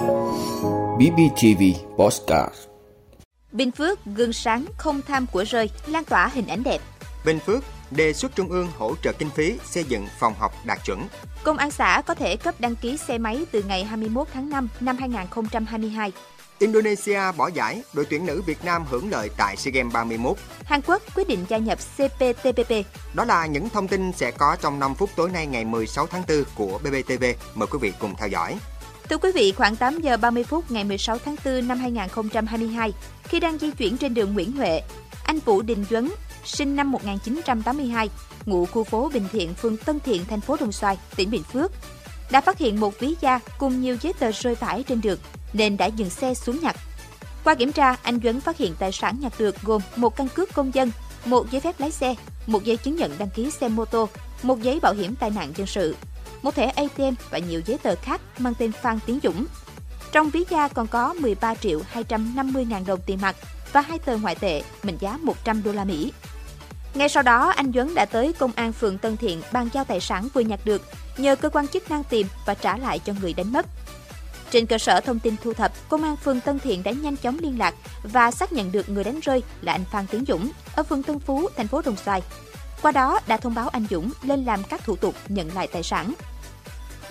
BBTV Postcard Bình Phước gương sáng không tham của rơi, lan tỏa hình ảnh đẹp. Bình Phước đề xuất Trung ương hỗ trợ kinh phí xây dựng phòng học đạt chuẩn. Công an xã có thể cấp đăng ký xe máy từ ngày 21 tháng 5 năm 2022. Indonesia bỏ giải, đội tuyển nữ Việt Nam hưởng lợi tại SEA Games 31. Hàn Quốc quyết định gia nhập CPTPP. Đó là những thông tin sẽ có trong 5 phút tối nay ngày 16 tháng 4 của BBTV. Mời quý vị cùng theo dõi. Thưa quý vị, khoảng 8 giờ 30 phút ngày 16 tháng 4 năm 2022, khi đang di chuyển trên đường Nguyễn Huệ, anh Vũ Đình Duấn, sinh năm 1982, ngụ khu phố Bình Thiện, phường Tân Thiện, thành phố Đồng Xoài, tỉnh Bình Phước, đã phát hiện một ví da cùng nhiều giấy tờ rơi vãi trên đường nên đã dừng xe xuống nhặt. Qua kiểm tra, anh Duấn phát hiện tài sản nhặt được gồm một căn cước công dân, một giấy phép lái xe, một giấy chứng nhận đăng ký xe mô tô, một giấy bảo hiểm tai nạn dân sự, một thẻ ATM và nhiều giấy tờ khác mang tên Phan Tiến Dũng. Trong ví da còn có 13 triệu 250 ngàn đồng tiền mặt và hai tờ ngoại tệ mệnh giá 100 đô la Mỹ. Ngay sau đó, anh Duấn đã tới công an phường Tân Thiện bàn giao tài sản vừa nhặt được, nhờ cơ quan chức năng tìm và trả lại cho người đánh mất. Trên cơ sở thông tin thu thập, công an phường Tân Thiện đã nhanh chóng liên lạc và xác nhận được người đánh rơi là anh Phan Tiến Dũng ở phường Tân Phú, thành phố Đồng Xoài. Qua đó đã thông báo anh Dũng lên làm các thủ tục nhận lại tài sản.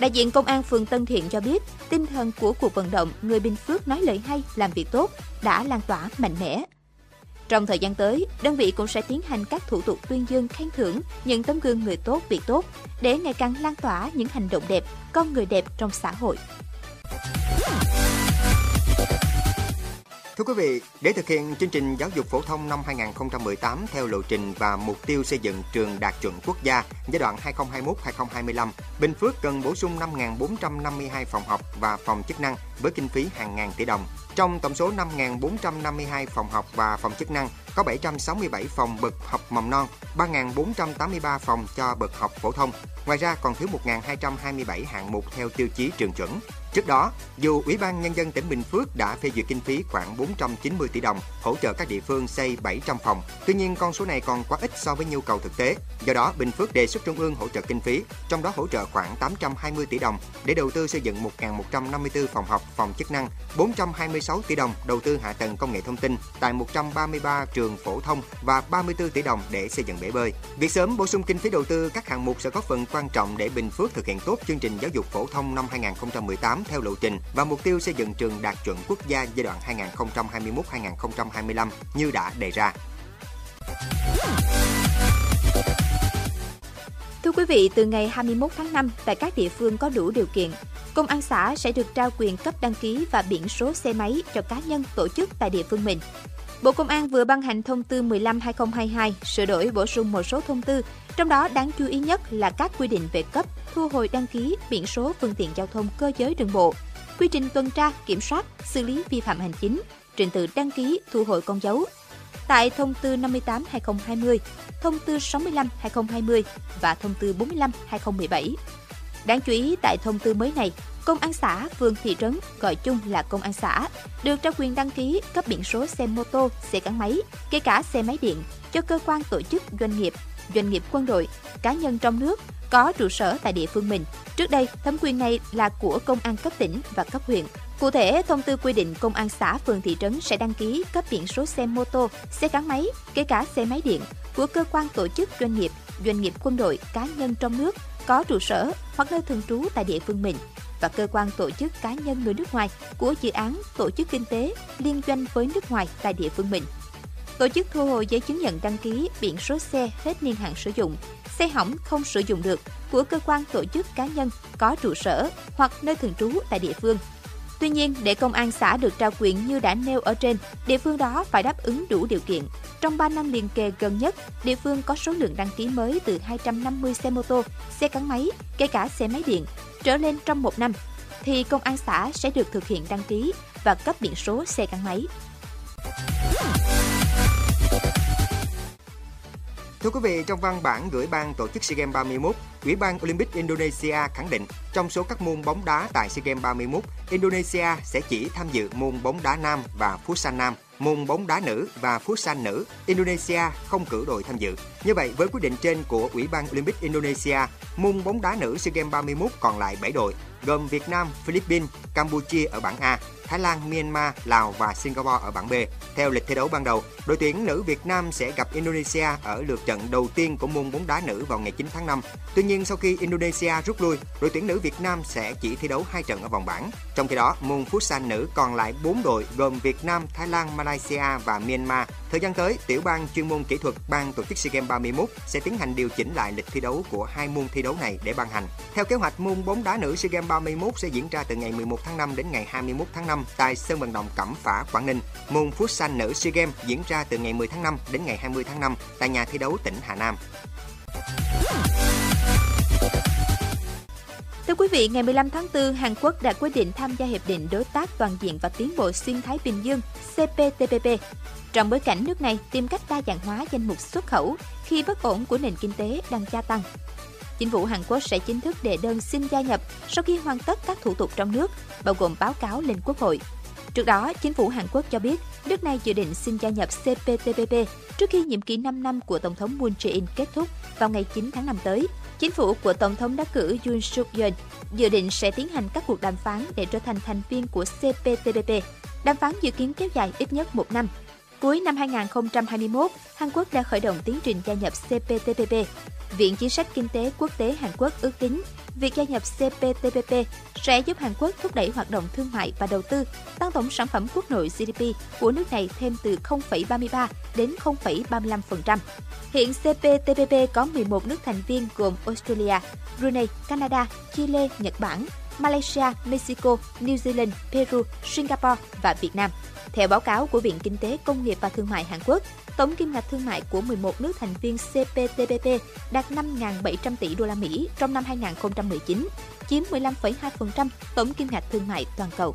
Đại diện công an phường Tân Thiện cho biết, tinh thần của cuộc vận động người Bình Phước nói lời hay, làm việc tốt đã lan tỏa mạnh mẽ. Trong thời gian tới, đơn vị cũng sẽ tiến hành các thủ tục tuyên dương khen thưởng những tấm gương người tốt việc tốt để ngày càng lan tỏa những hành động đẹp, con người đẹp trong xã hội. Thưa quý vị, để thực hiện chương trình giáo dục phổ thông năm 2018 theo lộ trình và mục tiêu xây dựng trường đạt chuẩn quốc gia giai đoạn 2021-2025, Bình Phước cần bổ sung 5.452 phòng học và phòng chức năng với kinh phí hàng ngàn tỷ đồng. Trong tổng số 5.452 phòng học và phòng chức năng, có 767 phòng bậc học mầm non, 3.483 phòng cho bậc học phổ thông. Ngoài ra còn thiếu 1.227 hạng mục theo tiêu chí trường chuẩn. Trước đó, dù Ủy ban Nhân dân tỉnh Bình Phước đã phê duyệt kinh phí khoảng 490 tỷ đồng hỗ trợ các địa phương xây 700 phòng, tuy nhiên con số này còn quá ít so với nhu cầu thực tế. Do đó, Bình Phước đề xuất Trung ương hỗ trợ kinh phí, trong đó hỗ trợ khoảng 820 tỷ đồng để đầu tư xây dựng 1.154 phòng học, phòng chức năng, 426 tỷ đồng đầu tư hạ tầng công nghệ thông tin tại 133 trường phổ thông và 34 tỷ đồng để xây dựng bể bơi. Việc sớm bổ sung kinh phí đầu tư các hạng mục sẽ góp phần quan trọng để Bình Phước thực hiện tốt chương trình giáo dục phổ thông năm 2018 theo lộ trình và mục tiêu xây dựng trường đạt chuẩn quốc gia giai đoạn 2021-2025 như đã đề ra. Thưa quý vị, từ ngày 21 tháng 5, tại các địa phương có đủ điều kiện, công an xã sẽ được trao quyền cấp đăng ký và biển số xe máy cho cá nhân tổ chức tại địa phương mình. Bộ Công an vừa ban hành thông tư 15/2022 sửa đổi bổ sung một số thông tư, trong đó đáng chú ý nhất là các quy định về cấp, thu hồi đăng ký biển số phương tiện giao thông cơ giới đường bộ, quy trình tuần tra, kiểm soát, xử lý vi phạm hành chính, trình tự đăng ký, thu hồi con dấu. Tại thông tư 58/2020, thông tư 65/2020 và thông tư 45/2017. Đáng chú ý tại thông tư mới này, công an xã, phường, thị trấn, gọi chung là công an xã, được trao quyền đăng ký cấp biển số xe mô tô, xe gắn máy, kể cả xe máy điện cho cơ quan tổ chức doanh nghiệp, doanh nghiệp quân đội, cá nhân trong nước có trụ sở tại địa phương mình. Trước đây, thẩm quyền này là của công an cấp tỉnh và cấp huyện. Cụ thể, thông tư quy định công an xã, phường, thị trấn sẽ đăng ký cấp biển số xe mô tô, xe gắn máy, kể cả xe máy điện của cơ quan tổ chức doanh nghiệp, doanh nghiệp quân đội, cá nhân trong nước có trụ sở hoặc nơi thường trú tại địa phương mình và cơ quan tổ chức cá nhân người nước ngoài của dự án tổ chức kinh tế liên doanh với nước ngoài tại địa phương mình. Tổ chức thu hồi giấy chứng nhận đăng ký biển số xe hết niên hạn sử dụng, xe hỏng không sử dụng được của cơ quan tổ chức cá nhân có trụ sở hoặc nơi thường trú tại địa phương. Tuy nhiên, để công an xã được trao quyền như đã nêu ở trên, địa phương đó phải đáp ứng đủ điều kiện. Trong 3 năm liền kề gần nhất, địa phương có số lượng đăng ký mới từ 250 xe mô tô, xe gắn máy, kể cả xe máy điện, trở lên trong một năm, thì công an xã sẽ được thực hiện đăng ký và cấp biển số xe gắn máy. Thưa quý vị, trong văn bản gửi ban tổ chức SEA Games 31, Ủy ban Olympic Indonesia khẳng định trong số các môn bóng đá tại SEA Games 31, Indonesia sẽ chỉ tham dự môn bóng đá nam và futsal nam. Môn bóng đá nữ và futsal nữ, Indonesia không cử đội tham dự. Như vậy, với quyết định trên của Ủy ban Olympic Indonesia, môn bóng đá nữ SEA Games 31 còn lại 7 đội, gồm Việt Nam, Philippines, Campuchia ở bảng A, Thái Lan, Myanmar, Lào và Singapore ở bảng B. Theo lịch thi đấu ban đầu, đội tuyển nữ Việt Nam sẽ gặp Indonesia ở lượt trận đầu tiên của môn bóng đá nữ vào ngày 9 tháng 5. Tuy nhiên, sau khi Indonesia rút lui, đội tuyển nữ Việt Nam sẽ chỉ thi đấu hai trận ở vòng bảng. Trong khi đó, môn futsal nữ còn lại 4 đội gồm Việt Nam, Thái Lan, Malaysia và Myanmar. Thời gian tới, tiểu ban chuyên môn kỹ thuật ban tổ chức SEA Games 31 sẽ tiến hành điều chỉnh lại lịch thi đấu của hai môn thi đấu này để ban hành. Theo kế hoạch, môn bóng đá nữ SEA Games 31 sẽ diễn ra từ ngày 11 tháng 5 đến ngày 21 tháng 5 tại sân vận động Cẩm Phả, Quảng Ninh. Môn futsal nữ SEA Games diễn ra từ ngày 10 tháng 5 đến ngày 20 tháng 5 tại nhà thi đấu tỉnh Hà Nam. Thưa quý vị, ngày 15 tháng 4, Hàn Quốc đã quyết định tham gia Hiệp định Đối tác Toàn diện và Tiến bộ Xuyên Thái Bình Dương CPTPP. Trong bối cảnh nước này tìm cách đa dạng hóa danh mục xuất khẩu khi bất ổn của nền kinh tế đang gia tăng. Chính phủ Hàn Quốc sẽ chính thức đệ đơn xin gia nhập sau khi hoàn tất các thủ tục trong nước, bao gồm báo cáo lên Quốc hội. Trước đó, chính phủ Hàn Quốc cho biết nước này dự định xin gia nhập CPTPP trước khi nhiệm kỳ 5 năm của Tổng thống Moon Jae-in kết thúc vào ngày 9 tháng 5 tới. Chính phủ của Tổng thống đắc cử Yoon suk yeol dự định sẽ tiến hành các cuộc đàm phán để trở thành thành viên của CPTPP. Đàm phán dự kiến kéo dài ít nhất một năm. Cuối năm 2021, Hàn Quốc đã khởi động tiến trình gia nhập CPTPP. Viện Chính sách Kinh tế Quốc tế Hàn Quốc ước tính việc gia nhập CPTPP sẽ giúp Hàn Quốc thúc đẩy hoạt động thương mại và đầu tư, tăng tổng sản phẩm quốc nội GDP của nước này thêm từ 0,33 đến 0,35%. Hiện CPTPP có 11 nước thành viên gồm Australia, Brunei, Canada, Chile, Nhật Bản, Malaysia, Mexico, New Zealand, Peru, Singapore và Việt Nam. Theo báo cáo của Viện Kinh tế Công nghiệp và Thương mại Hàn Quốc, tổng kim ngạch thương mại của 11 nước thành viên CPTPP đạt 5.700 tỷ đô la Mỹ trong năm 2019, chiếm 15,2% tổng kim ngạch thương mại toàn cầu.